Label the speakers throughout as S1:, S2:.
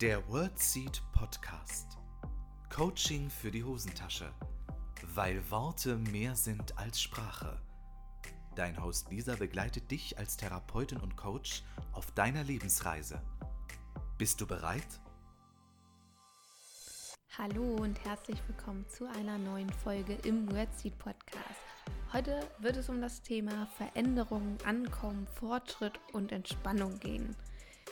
S1: Der WordSeed Podcast. Coaching für die Hosentasche. Weil Worte mehr sind als Sprache. Dein Host Lisa begleitet dich als Therapeutin und Coach auf deiner Lebensreise. Bist du bereit?
S2: Hallo und herzlich willkommen zu einer neuen Folge im WordSeed Podcast. Heute wird es um das Thema Veränderung, Ankommen, Fortschritt und Entspannung gehen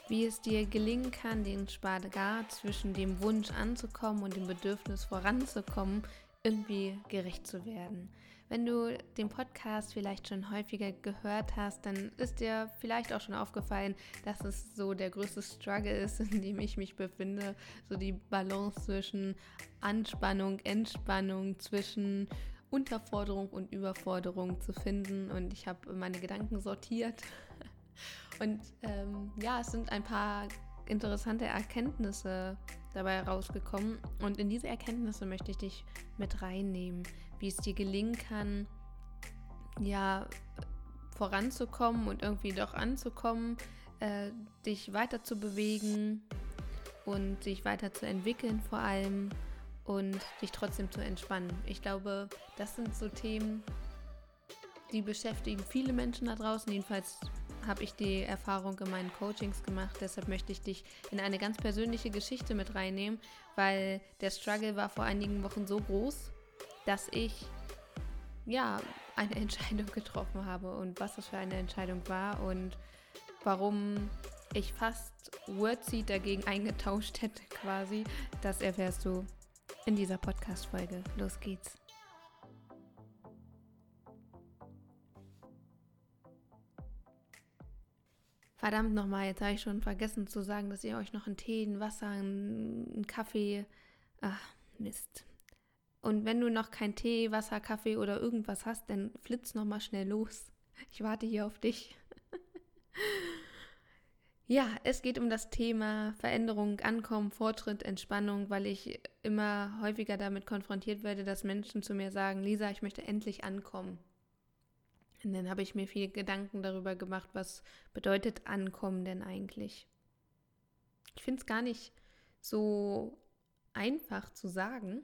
S2: wie es dir gelingen kann, den Spagat zwischen dem Wunsch anzukommen und dem Bedürfnis voranzukommen, irgendwie gerecht zu werden. Wenn du den Podcast vielleicht schon häufiger gehört hast, dann ist dir vielleicht auch schon aufgefallen, dass es so der größte Struggle ist, in dem ich mich befinde. So die Balance zwischen Anspannung, Entspannung, zwischen Unterforderung und Überforderung zu finden. Und ich habe meine Gedanken sortiert und ähm, ja, es sind ein paar interessante Erkenntnisse dabei rausgekommen. Und in diese Erkenntnisse möchte ich dich mit reinnehmen, wie es dir gelingen kann, ja, voranzukommen und irgendwie doch anzukommen, äh, dich weiter zu bewegen und sich weiter zu entwickeln vor allem und dich trotzdem zu entspannen. Ich glaube, das sind so Themen, die beschäftigen viele Menschen da draußen, jedenfalls habe ich die Erfahrung in meinen Coachings gemacht. Deshalb möchte ich dich in eine ganz persönliche Geschichte mit reinnehmen, weil der Struggle war vor einigen Wochen so groß, dass ich ja eine Entscheidung getroffen habe und was das für eine Entscheidung war und warum ich fast Wordseed dagegen eingetauscht hätte quasi, das erfährst du in dieser Podcast-Folge. Los geht's. Verdammt nochmal, jetzt habe ich schon vergessen zu sagen, dass ihr euch noch einen Tee, ein Wasser, einen Kaffee. Ach, Mist. Und wenn du noch kein Tee, Wasser, Kaffee oder irgendwas hast, dann flitz nochmal schnell los. Ich warte hier auf dich. ja, es geht um das Thema Veränderung, Ankommen, Fortschritt, Entspannung, weil ich immer häufiger damit konfrontiert werde, dass Menschen zu mir sagen, Lisa, ich möchte endlich ankommen. Und dann habe ich mir viel Gedanken darüber gemacht, was bedeutet Ankommen denn eigentlich? Ich finde es gar nicht so einfach zu sagen,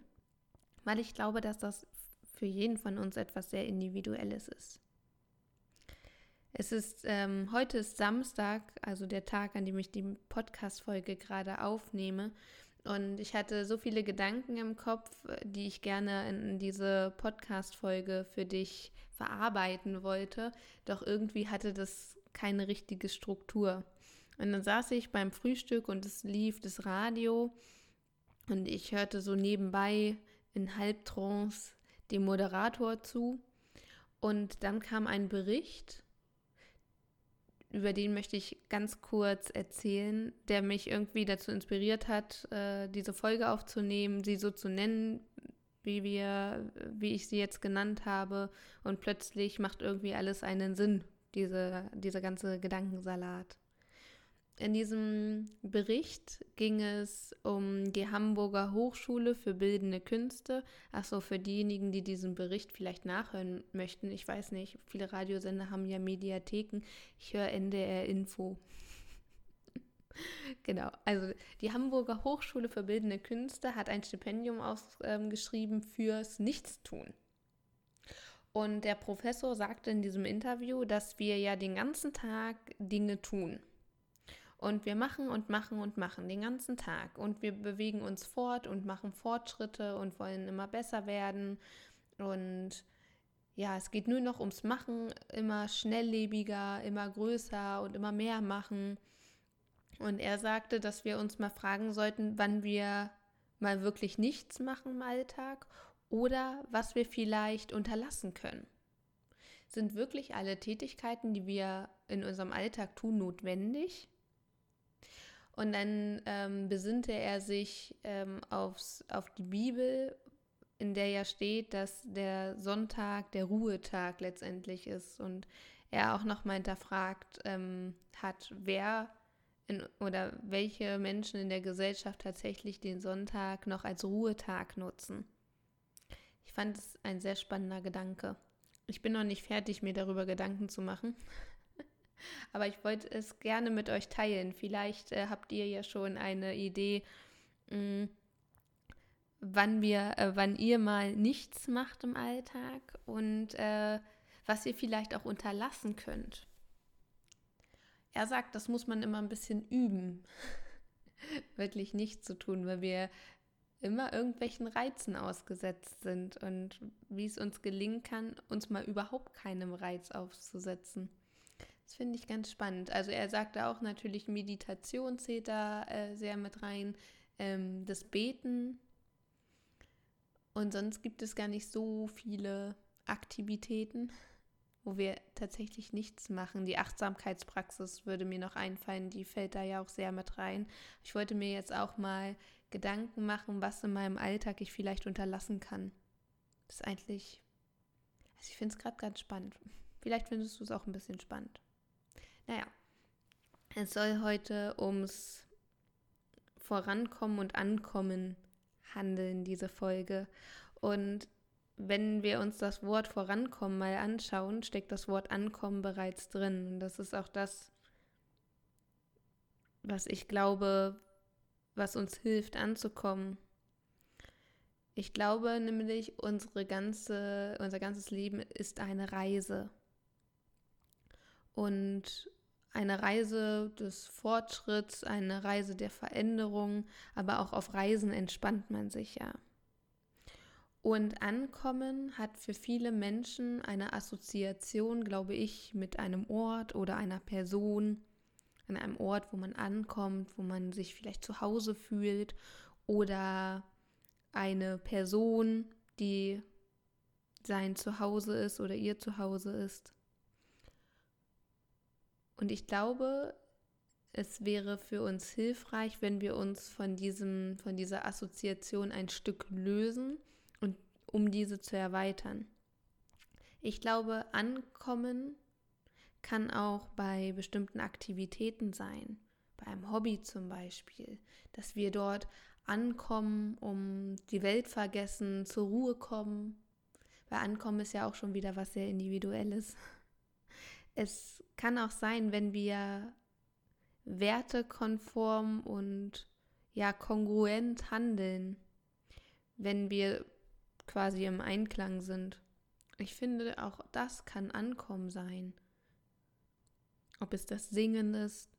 S2: weil ich glaube, dass das für jeden von uns etwas sehr Individuelles ist. Es ist, ähm, heute ist Samstag, also der Tag, an dem ich die Podcast-Folge gerade aufnehme. Und ich hatte so viele Gedanken im Kopf, die ich gerne in diese Podcast-Folge für dich verarbeiten wollte. Doch irgendwie hatte das keine richtige Struktur. Und dann saß ich beim Frühstück und es lief das Radio und ich hörte so nebenbei in Halbtrance dem Moderator zu. Und dann kam ein Bericht, über den möchte ich ganz kurz erzählen, der mich irgendwie dazu inspiriert hat, äh, diese Folge aufzunehmen, sie so zu nennen, wie wir, wie ich sie jetzt genannt habe. Und plötzlich macht irgendwie alles einen Sinn, diese, dieser ganze Gedankensalat. In diesem Bericht ging es um die Hamburger Hochschule für Bildende Künste. Achso, für diejenigen, die diesen Bericht vielleicht nachhören möchten. Ich weiß nicht, viele Radiosender haben ja Mediatheken. Ich höre NDR Info. Genau, also die Hamburger Hochschule für Bildende Künste hat ein Stipendium ausgeschrieben fürs Nichtstun. Und der Professor sagte in diesem Interview, dass wir ja den ganzen Tag Dinge tun. Und wir machen und machen und machen den ganzen Tag. Und wir bewegen uns fort und machen Fortschritte und wollen immer besser werden. Und ja, es geht nur noch ums Machen, immer schnelllebiger, immer größer und immer mehr machen. Und er sagte, dass wir uns mal fragen sollten, wann wir mal wirklich nichts machen im Alltag oder was wir vielleicht unterlassen können. Sind wirklich alle Tätigkeiten, die wir in unserem Alltag tun, notwendig? Und dann ähm, besinnte er sich ähm, aufs, auf die Bibel, in der ja steht, dass der Sonntag der Ruhetag letztendlich ist. Und er auch nochmal hinterfragt ähm, hat, wer in, oder welche Menschen in der Gesellschaft tatsächlich den Sonntag noch als Ruhetag nutzen. Ich fand es ein sehr spannender Gedanke. Ich bin noch nicht fertig, mir darüber Gedanken zu machen. Aber ich wollte es gerne mit euch teilen. Vielleicht äh, habt ihr ja schon eine Idee, mh, mm, wann wir, äh, wann ihr mal nichts macht im Alltag und äh, was ihr vielleicht auch unterlassen könnt. Er sagt, das muss man immer ein bisschen üben, wirklich nichts zu tun, weil wir immer irgendwelchen Reizen ausgesetzt sind und wie es uns gelingen kann, uns mal überhaupt keinem Reiz auszusetzen. Das finde ich ganz spannend. Also er sagte auch natürlich, Meditation zählt da äh, sehr mit rein, ähm, das Beten. Und sonst gibt es gar nicht so viele Aktivitäten, wo wir tatsächlich nichts machen. Die Achtsamkeitspraxis würde mir noch einfallen, die fällt da ja auch sehr mit rein. Ich wollte mir jetzt auch mal Gedanken machen, was in meinem Alltag ich vielleicht unterlassen kann. Das ist eigentlich, also ich finde es gerade ganz spannend. Vielleicht findest du es auch ein bisschen spannend. Naja, es soll heute ums Vorankommen und Ankommen handeln, diese Folge. Und wenn wir uns das Wort Vorankommen mal anschauen, steckt das Wort Ankommen bereits drin. Und das ist auch das, was ich glaube, was uns hilft anzukommen. Ich glaube nämlich, unsere ganze, unser ganzes Leben ist eine Reise. Und eine Reise des Fortschritts, eine Reise der Veränderung, aber auch auf Reisen entspannt man sich ja. Und Ankommen hat für viele Menschen eine Assoziation, glaube ich, mit einem Ort oder einer Person, an einem Ort, wo man ankommt, wo man sich vielleicht zu Hause fühlt oder eine Person, die sein Zuhause ist oder ihr Zuhause ist. Und ich glaube, es wäre für uns hilfreich, wenn wir uns von diesem, von dieser Assoziation ein Stück lösen und um diese zu erweitern. Ich glaube, Ankommen kann auch bei bestimmten Aktivitäten sein, bei einem Hobby zum Beispiel, dass wir dort ankommen, um die Welt vergessen, zur Ruhe kommen. Weil Ankommen ist ja auch schon wieder was sehr Individuelles. Es kann auch sein, wenn wir wertekonform und ja kongruent handeln, wenn wir quasi im Einklang sind. Ich finde, auch das kann Ankommen sein. Ob es das Singen ist,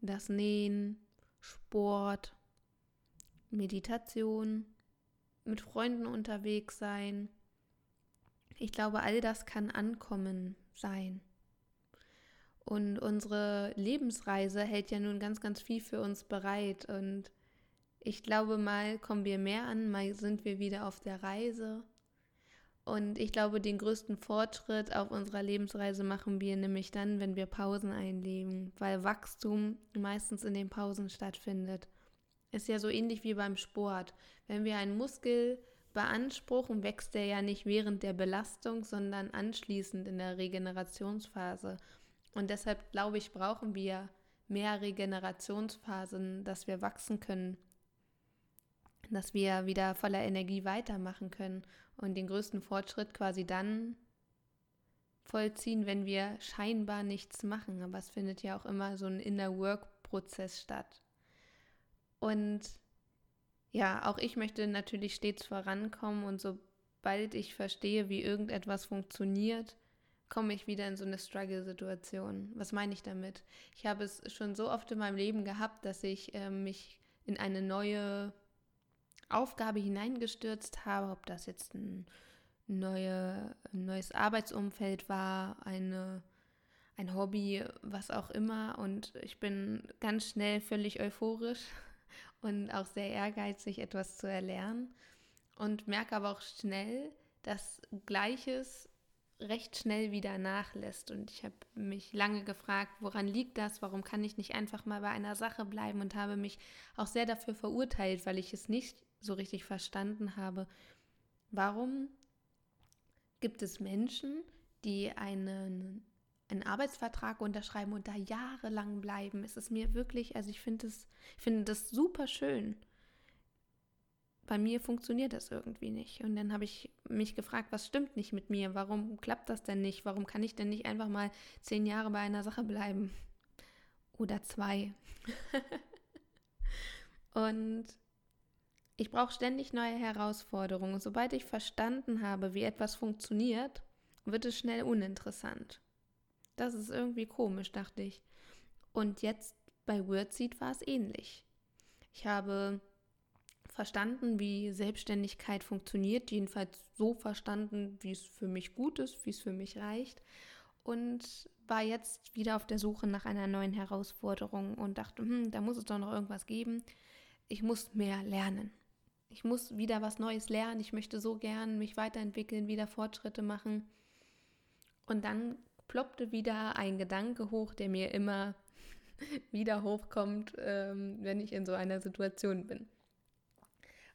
S2: das Nähen, Sport, Meditation, mit Freunden unterwegs sein. Ich glaube, all das kann Ankommen sein. Und unsere Lebensreise hält ja nun ganz, ganz viel für uns bereit. Und ich glaube, mal kommen wir mehr an, mal sind wir wieder auf der Reise. Und ich glaube, den größten Fortschritt auf unserer Lebensreise machen wir nämlich dann, wenn wir Pausen einlegen, weil Wachstum meistens in den Pausen stattfindet. Ist ja so ähnlich wie beim Sport. Wenn wir einen Muskel beanspruchen, wächst er ja nicht während der Belastung, sondern anschließend in der Regenerationsphase. Und deshalb glaube ich, brauchen wir mehr Regenerationsphasen, dass wir wachsen können dass wir wieder voller Energie weitermachen können und den größten Fortschritt quasi dann vollziehen, wenn wir scheinbar nichts machen. Aber es findet ja auch immer so ein Inner Work-Prozess statt. Und ja, auch ich möchte natürlich stets vorankommen und sobald ich verstehe, wie irgendetwas funktioniert, komme ich wieder in so eine Struggle-Situation. Was meine ich damit? Ich habe es schon so oft in meinem Leben gehabt, dass ich äh, mich in eine neue Aufgabe hineingestürzt habe, ob das jetzt ein, neue, ein neues Arbeitsumfeld war, eine, ein Hobby, was auch immer. Und ich bin ganz schnell völlig euphorisch und auch sehr ehrgeizig, etwas zu erlernen. Und merke aber auch schnell, dass Gleiches recht schnell wieder nachlässt. Und ich habe mich lange gefragt, woran liegt das? Warum kann ich nicht einfach mal bei einer Sache bleiben? Und habe mich auch sehr dafür verurteilt, weil ich es nicht so richtig verstanden habe, warum gibt es Menschen, die einen, einen Arbeitsvertrag unterschreiben und da jahrelang bleiben. Es ist mir wirklich, also ich finde das, finde das super schön. Bei mir funktioniert das irgendwie nicht. Und dann habe ich mich gefragt, was stimmt nicht mit mir? Warum klappt das denn nicht? Warum kann ich denn nicht einfach mal zehn Jahre bei einer Sache bleiben? Oder zwei. und ich brauche ständig neue Herausforderungen. Sobald ich verstanden habe, wie etwas funktioniert, wird es schnell uninteressant. Das ist irgendwie komisch, dachte ich. Und jetzt bei WordSeed war es ähnlich. Ich habe verstanden, wie Selbstständigkeit funktioniert, jedenfalls so verstanden, wie es für mich gut ist, wie es für mich reicht und war jetzt wieder auf der Suche nach einer neuen Herausforderung und dachte, hm, da muss es doch noch irgendwas geben. Ich muss mehr lernen. Ich muss wieder was Neues lernen. Ich möchte so gern mich weiterentwickeln, wieder Fortschritte machen. Und dann ploppte wieder ein Gedanke hoch, der mir immer wieder hochkommt, ähm, wenn ich in so einer Situation bin.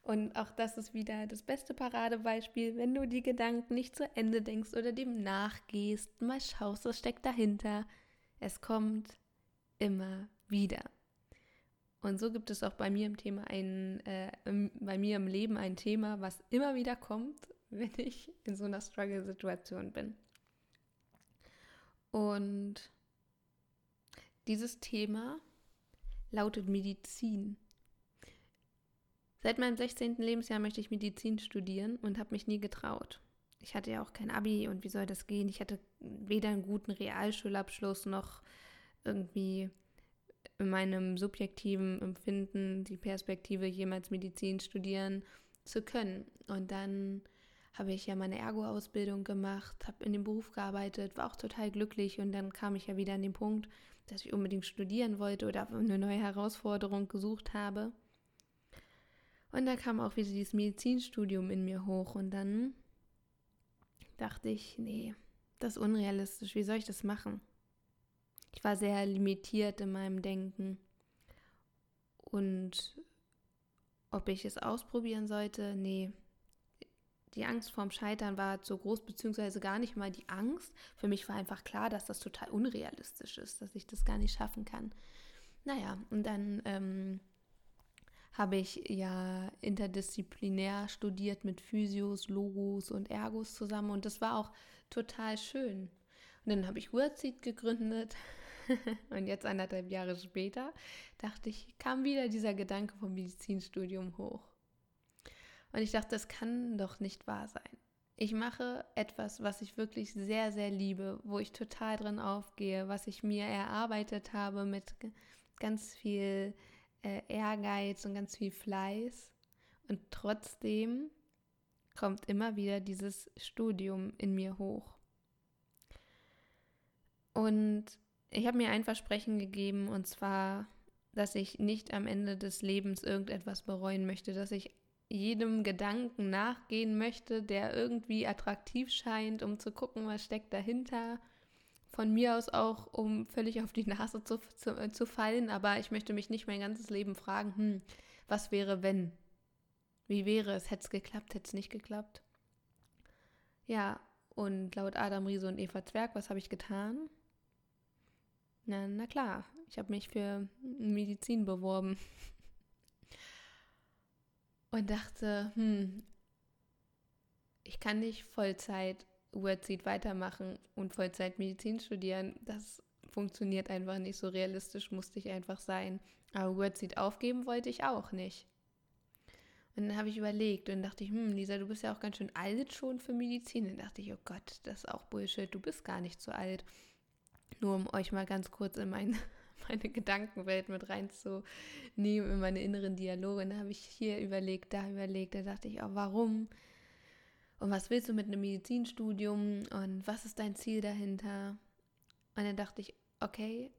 S2: Und auch das ist wieder das beste Paradebeispiel, wenn du die Gedanken nicht zu Ende denkst oder dem nachgehst, mal schaust, was steckt dahinter. Es kommt immer wieder. Und so gibt es auch bei mir im Thema ein, äh, bei mir im Leben ein Thema, was immer wieder kommt, wenn ich in so einer Struggle-Situation bin. Und dieses Thema lautet Medizin. Seit meinem 16. Lebensjahr möchte ich Medizin studieren und habe mich nie getraut. Ich hatte ja auch kein Abi und wie soll das gehen? Ich hatte weder einen guten Realschulabschluss noch irgendwie in meinem subjektiven Empfinden die Perspektive, jemals Medizin studieren zu können. Und dann habe ich ja meine Ergo-Ausbildung gemacht, habe in dem Beruf gearbeitet, war auch total glücklich und dann kam ich ja wieder an den Punkt, dass ich unbedingt studieren wollte oder eine neue Herausforderung gesucht habe. Und da kam auch wieder dieses Medizinstudium in mir hoch und dann dachte ich, nee, das ist unrealistisch, wie soll ich das machen? Ich war sehr limitiert in meinem Denken und ob ich es ausprobieren sollte, nee. Die Angst vorm Scheitern war zu groß, beziehungsweise gar nicht mal die Angst. Für mich war einfach klar, dass das total unrealistisch ist, dass ich das gar nicht schaffen kann. Naja, und dann ähm, habe ich ja interdisziplinär studiert mit Physios, Logos und Ergos zusammen und das war auch total schön. Und dann habe ich WordSeed gegründet und jetzt anderthalb Jahre später dachte ich, kam wieder dieser Gedanke vom Medizinstudium hoch. Und ich dachte, das kann doch nicht wahr sein. Ich mache etwas, was ich wirklich sehr, sehr liebe, wo ich total drin aufgehe, was ich mir erarbeitet habe mit ganz viel äh, Ehrgeiz und ganz viel Fleiß. Und trotzdem kommt immer wieder dieses Studium in mir hoch. Und ich habe mir ein Versprechen gegeben, und zwar, dass ich nicht am Ende des Lebens irgendetwas bereuen möchte, dass ich jedem Gedanken nachgehen möchte, der irgendwie attraktiv scheint, um zu gucken, was steckt dahinter von mir aus auch, um völlig auf die Nase zu, zu, äh, zu fallen, aber ich möchte mich nicht mein ganzes Leben fragen, hm, was wäre, wenn? Wie wäre es? Hätte es geklappt, hätte es nicht geklappt? Ja, und laut Adam Riese und Eva Zwerg, was habe ich getan? Na, na klar, ich habe mich für Medizin beworben. Und dachte, hm, ich kann nicht Vollzeit Wordseed weitermachen und Vollzeit Medizin studieren, das funktioniert einfach nicht so realistisch, musste ich einfach sein. Aber Wordseed aufgeben wollte ich auch nicht. Und dann habe ich überlegt und dachte ich, hm, Lisa, du bist ja auch ganz schön alt schon für Medizin. Und dachte ich, oh Gott, das ist auch Bullshit, du bist gar nicht so alt. Nur um euch mal ganz kurz in mein, meine Gedankenwelt mit reinzunehmen, in meine inneren Dialoge. Und da habe ich hier überlegt, da überlegt, da dachte ich, oh, warum? Und was willst du mit einem Medizinstudium und was ist dein Ziel dahinter? Und dann dachte ich, okay,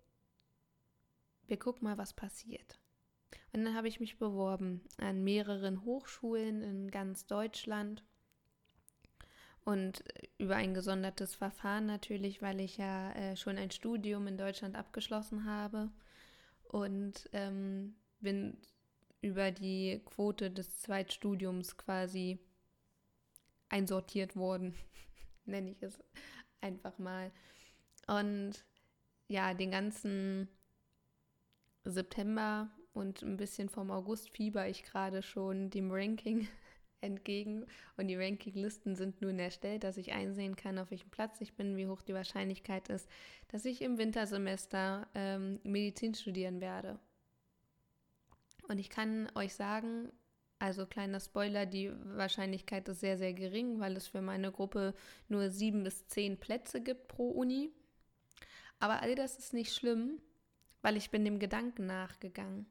S2: wir gucken mal, was passiert. Und dann habe ich mich beworben an mehreren Hochschulen in ganz Deutschland und über ein gesondertes Verfahren natürlich, weil ich ja äh, schon ein Studium in Deutschland abgeschlossen habe und ähm, bin über die Quote des Zweitstudiums quasi einsortiert worden, nenne ich es einfach mal. Und ja, den ganzen September und ein bisschen vom August fieber ich gerade schon dem Ranking entgegen und die Rankinglisten sind nun erstellt, dass ich einsehen kann, auf welchem Platz ich bin, wie hoch die Wahrscheinlichkeit ist, dass ich im Wintersemester ähm, Medizin studieren werde. Und ich kann euch sagen, also kleiner Spoiler, die Wahrscheinlichkeit ist sehr, sehr gering, weil es für meine Gruppe nur sieben bis zehn Plätze gibt pro Uni. Aber all das ist nicht schlimm, weil ich bin dem Gedanken nachgegangen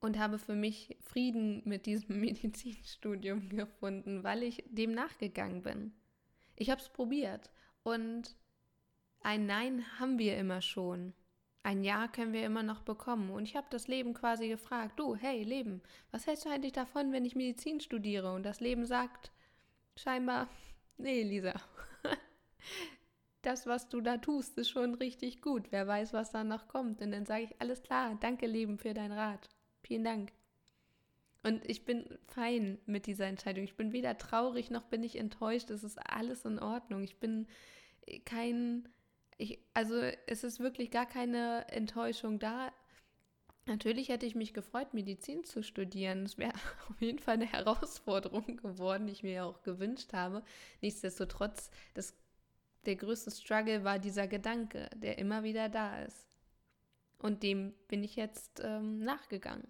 S2: und habe für mich Frieden mit diesem Medizinstudium gefunden, weil ich dem nachgegangen bin. Ich habe es probiert und ein Nein haben wir immer schon. Ein Ja können wir immer noch bekommen. Und ich habe das Leben quasi gefragt, du, hey Leben, was hältst du eigentlich davon, wenn ich Medizin studiere? Und das Leben sagt scheinbar, nee, Lisa, das, was du da tust, ist schon richtig gut. Wer weiß, was da noch kommt. Und dann sage ich, alles klar, danke Leben für dein Rat. Vielen Dank. Und ich bin fein mit dieser Entscheidung. Ich bin weder traurig noch bin ich enttäuscht. Es ist alles in Ordnung. Ich bin kein, ich, also es ist wirklich gar keine Enttäuschung da. Natürlich hätte ich mich gefreut, Medizin zu studieren. Es wäre auf jeden Fall eine Herausforderung geworden, die ich mir auch gewünscht habe. Nichtsdestotrotz, das, der größte Struggle war dieser Gedanke, der immer wieder da ist. Und dem bin ich jetzt ähm, nachgegangen.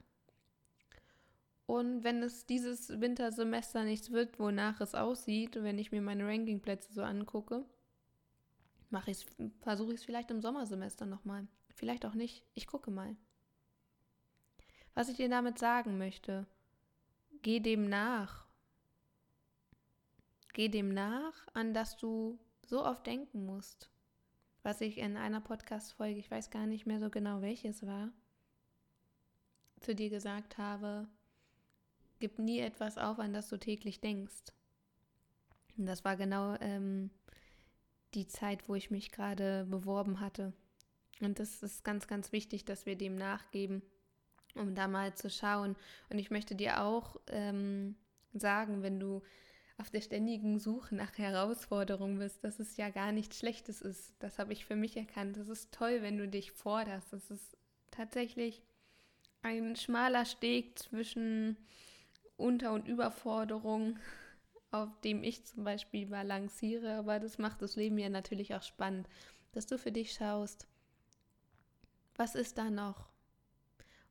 S2: Und wenn es dieses Wintersemester nichts wird, wonach es aussieht, wenn ich mir meine Rankingplätze so angucke, mache ich versuche ich es vielleicht im Sommersemester nochmal. Vielleicht auch nicht. Ich gucke mal. Was ich dir damit sagen möchte, geh dem nach. Geh dem nach, an das du so oft denken musst was ich in einer Podcast-Folge, ich weiß gar nicht mehr so genau welches war, zu dir gesagt habe, gib nie etwas auf, an das du täglich denkst. Und das war genau ähm, die Zeit, wo ich mich gerade beworben hatte. Und das ist ganz, ganz wichtig, dass wir dem nachgeben, um da mal zu schauen. Und ich möchte dir auch ähm, sagen, wenn du auf der ständigen Suche nach Herausforderungen bist, dass es ja gar nichts Schlechtes ist. Das habe ich für mich erkannt. Es ist toll, wenn du dich forderst. Es ist tatsächlich ein schmaler Steg zwischen Unter- und Überforderung, auf dem ich zum Beispiel balanciere. Aber das macht das Leben ja natürlich auch spannend, dass du für dich schaust, was ist da noch?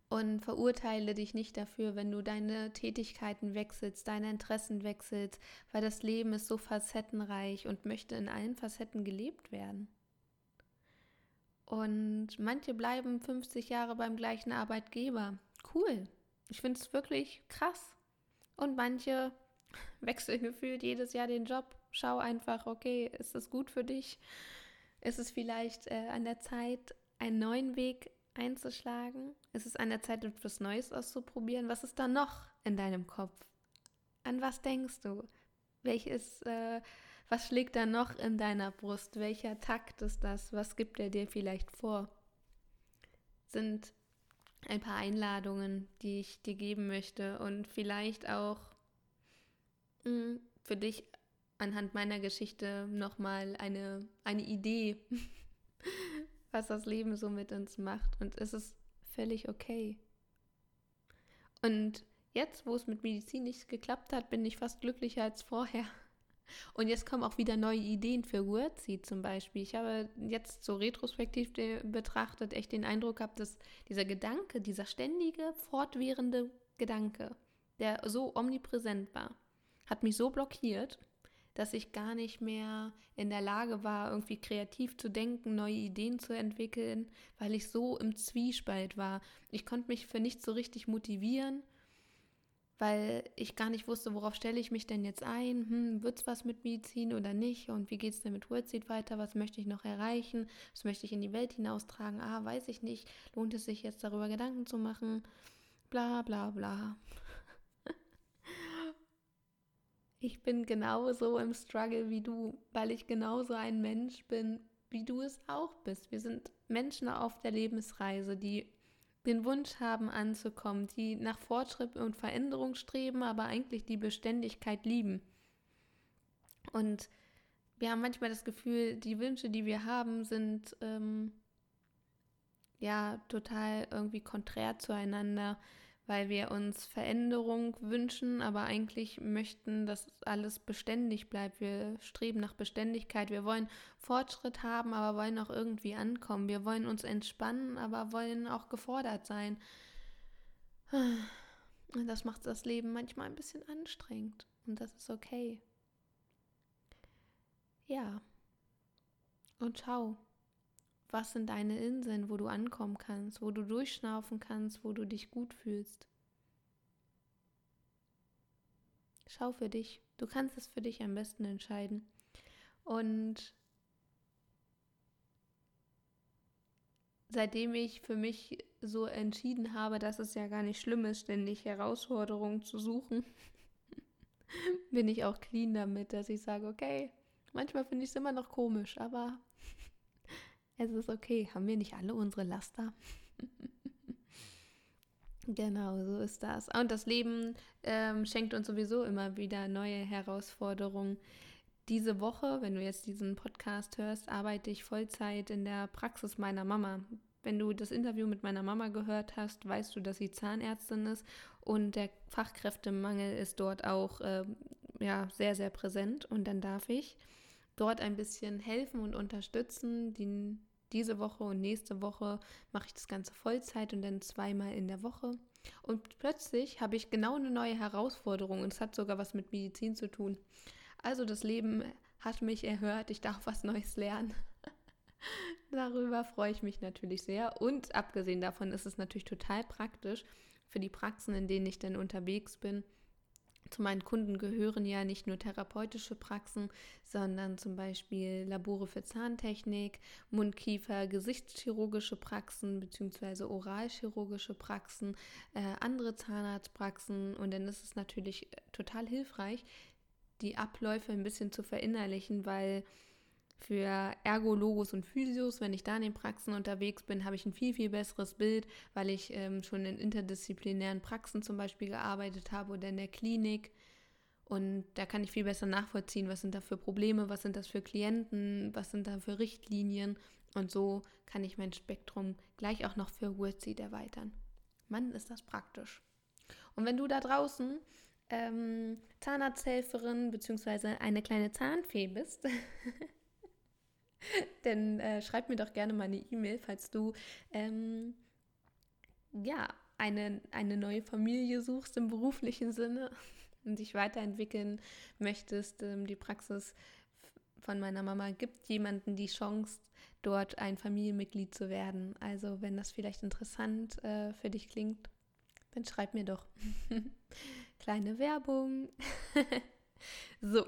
S2: und verurteile dich nicht dafür, wenn du deine Tätigkeiten wechselst, deine Interessen wechselst, weil das Leben ist so facettenreich und möchte in allen Facetten gelebt werden. Und manche bleiben 50 Jahre beim gleichen Arbeitgeber. Cool. Ich finde es wirklich krass. Und manche wechseln gefühlt jedes Jahr den Job. Schau einfach, okay, ist es gut für dich? Ist es vielleicht äh, an der Zeit, einen neuen Weg einzuschlagen? Ist es an der Zeit, etwas Neues auszuprobieren? Was ist da noch in deinem Kopf? An was denkst du? Welches, äh, was schlägt da noch in deiner Brust? Welcher Takt ist das? Was gibt er dir vielleicht vor? Sind ein paar Einladungen, die ich dir geben möchte und vielleicht auch für dich anhand meiner Geschichte nochmal eine, eine Idee, was das Leben so mit uns macht. Und es ist völlig okay. Und jetzt, wo es mit Medizin nicht geklappt hat, bin ich fast glücklicher als vorher. Und jetzt kommen auch wieder neue Ideen für WordSeed zum Beispiel. Ich habe jetzt so retrospektiv betrachtet echt den Eindruck gehabt, dass dieser Gedanke, dieser ständige, fortwährende Gedanke, der so omnipräsent war, hat mich so blockiert, dass ich gar nicht mehr in der Lage war, irgendwie kreativ zu denken, neue Ideen zu entwickeln, weil ich so im Zwiespalt war. Ich konnte mich für nichts so richtig motivieren, weil ich gar nicht wusste, worauf stelle ich mich denn jetzt ein? Hm, Wird es was mit Medizin oder nicht? Und wie geht es denn mit WordSeed weiter? Was möchte ich noch erreichen? Was möchte ich in die Welt hinaustragen? Ah, weiß ich nicht. Lohnt es sich jetzt darüber Gedanken zu machen? Bla bla bla. Ich bin genauso im Struggle wie du, weil ich genauso ein Mensch bin, wie du es auch bist. Wir sind Menschen auf der Lebensreise, die den Wunsch haben anzukommen, die nach Fortschritt und Veränderung streben, aber eigentlich die Beständigkeit lieben. Und wir haben manchmal das Gefühl, die Wünsche, die wir haben, sind ähm, ja total irgendwie konträr zueinander, weil wir uns Veränderung wünschen, aber eigentlich möchten, dass alles beständig bleibt. Wir streben nach Beständigkeit. Wir wollen Fortschritt haben, aber wollen auch irgendwie ankommen. Wir wollen uns entspannen, aber wollen auch gefordert sein. Und das macht das Leben manchmal ein bisschen anstrengend. Und das ist okay. Ja. Und schau, was sind deine Inseln, wo du ankommen kannst, wo du durchschnaufen kannst, wo du dich gut fühlst. Schau für dich. Du kannst es für dich am besten entscheiden. Und seitdem ich für mich so entschieden habe, dass es ja gar nicht schlimm ist, ständig Herausforderungen zu suchen, bin ich auch clean damit, dass ich sage, okay, manchmal finde ich es immer noch komisch, aber es ist okay. Haben wir nicht alle unsere Laster? genau, so ist das. Und das Leben ähm, schenkt uns sowieso immer wieder neue Herausforderungen. Diese Woche, wenn du jetzt diesen Podcast hörst, arbeite ich Vollzeit in der Praxis meiner Mama. Wenn du das Interview mit meiner Mama gehört hast, weißt du, dass sie Zahnärztin ist und der Fachkräftemangel ist dort auch äh, ja, sehr, sehr präsent. Und dann darf ich dort ein bisschen helfen und unterstützen. Die, diese Woche und nächste Woche mache ich das Ganze Vollzeit und dann zweimal in der Woche. Und plötzlich habe ich genau eine neue Herausforderung und es hat sogar was mit Medizin zu tun. Also das Leben hat mich erhört, ich darf was Neues lernen. Darüber freue ich mich natürlich sehr. Und abgesehen davon ist es natürlich total praktisch für die Praxen, in denen ich dann unterwegs bin. Zu meinen Kunden gehören ja nicht nur therapeutische Praxen, sondern zum Beispiel Labore für Zahntechnik, Mundkiefer, Gesichtschirurgische Praxen bzw. oralchirurgische Praxen, äh, andere Zahnarztpraxen. Und dann ist es natürlich total hilfreich, die Abläufe ein bisschen zu verinnerlichen, weil für Ergologos und Physios, wenn ich da in den Praxen unterwegs bin, habe ich ein viel, viel besseres Bild, weil ich ähm, schon in interdisziplinären Praxen zum Beispiel gearbeitet habe oder in der Klinik. Und da kann ich viel besser nachvollziehen, was sind da für Probleme, was sind das für Klienten, was sind da für Richtlinien. Und so kann ich mein Spektrum gleich auch noch für WordSeed erweitern. Mann, ist das praktisch. Und wenn du da draußen ähm, Zahnarzthelferin bzw. eine kleine Zahnfee bist, Dann äh, schreib mir doch gerne mal eine E-Mail, falls du ähm, ja eine, eine neue Familie suchst im beruflichen Sinne und dich weiterentwickeln möchtest. Ähm, die Praxis von meiner Mama gibt jemanden die Chance, dort ein Familienmitglied zu werden. Also wenn das vielleicht interessant äh, für dich klingt, dann schreib mir doch. Kleine Werbung. so,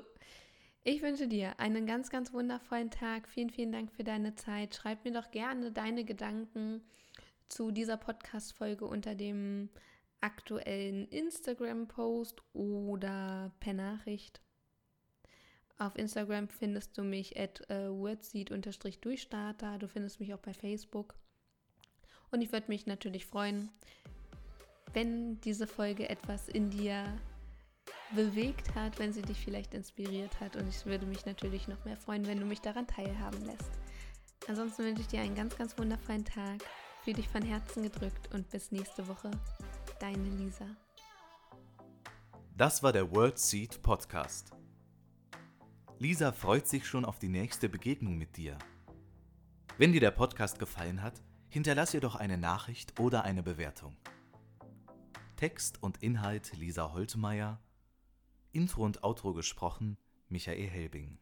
S2: ich wünsche dir einen ganz, ganz wundervollen Tag. Vielen, vielen Dank für deine Zeit. Schreib mir doch gerne deine Gedanken zu dieser Podcast-Folge unter dem aktuellen Instagram-Post oder per Nachricht. Auf Instagram findest du mich at uh, wordseed-durchstarter. Du findest mich auch bei Facebook. Und ich würde mich natürlich freuen, wenn diese Folge etwas in dir bewegt hat, wenn sie dich vielleicht inspiriert hat. Und ich würde mich natürlich noch mehr freuen, wenn du mich daran teilhaben lässt. Ansonsten wünsche ich dir einen ganz, ganz wundervollen Tag. Fühl dich von Herzen gedrückt und bis nächste Woche. Deine Lisa.
S1: Das war der World Seed Podcast. Lisa freut sich schon auf die nächste Begegnung mit dir. Wenn dir der Podcast gefallen hat, hinterlass ihr doch eine Nachricht oder eine Bewertung. Text und Inhalt Lisa Holtmeier Intro und Outro gesprochen Michael Helbing.